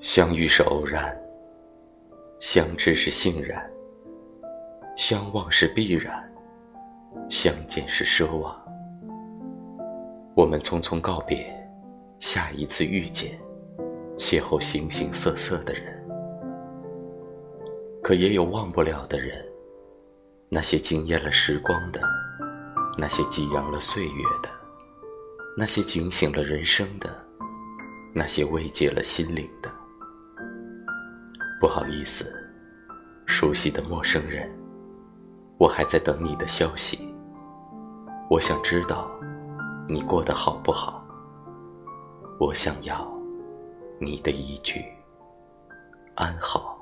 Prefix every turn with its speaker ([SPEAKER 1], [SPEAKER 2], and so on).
[SPEAKER 1] 相遇是偶然，相知是欣然，相望是必然，相见是奢望。我们匆匆告别，下一次遇见，邂逅形形色色的人。可也有忘不了的人，那些惊艳了时光的，那些激扬了岁月的，那些警醒了人生的，那些慰藉了心灵的。不好意思，熟悉的陌生人，我还在等你的消息。我想知道。你过得好不好？我想要你的一句安好。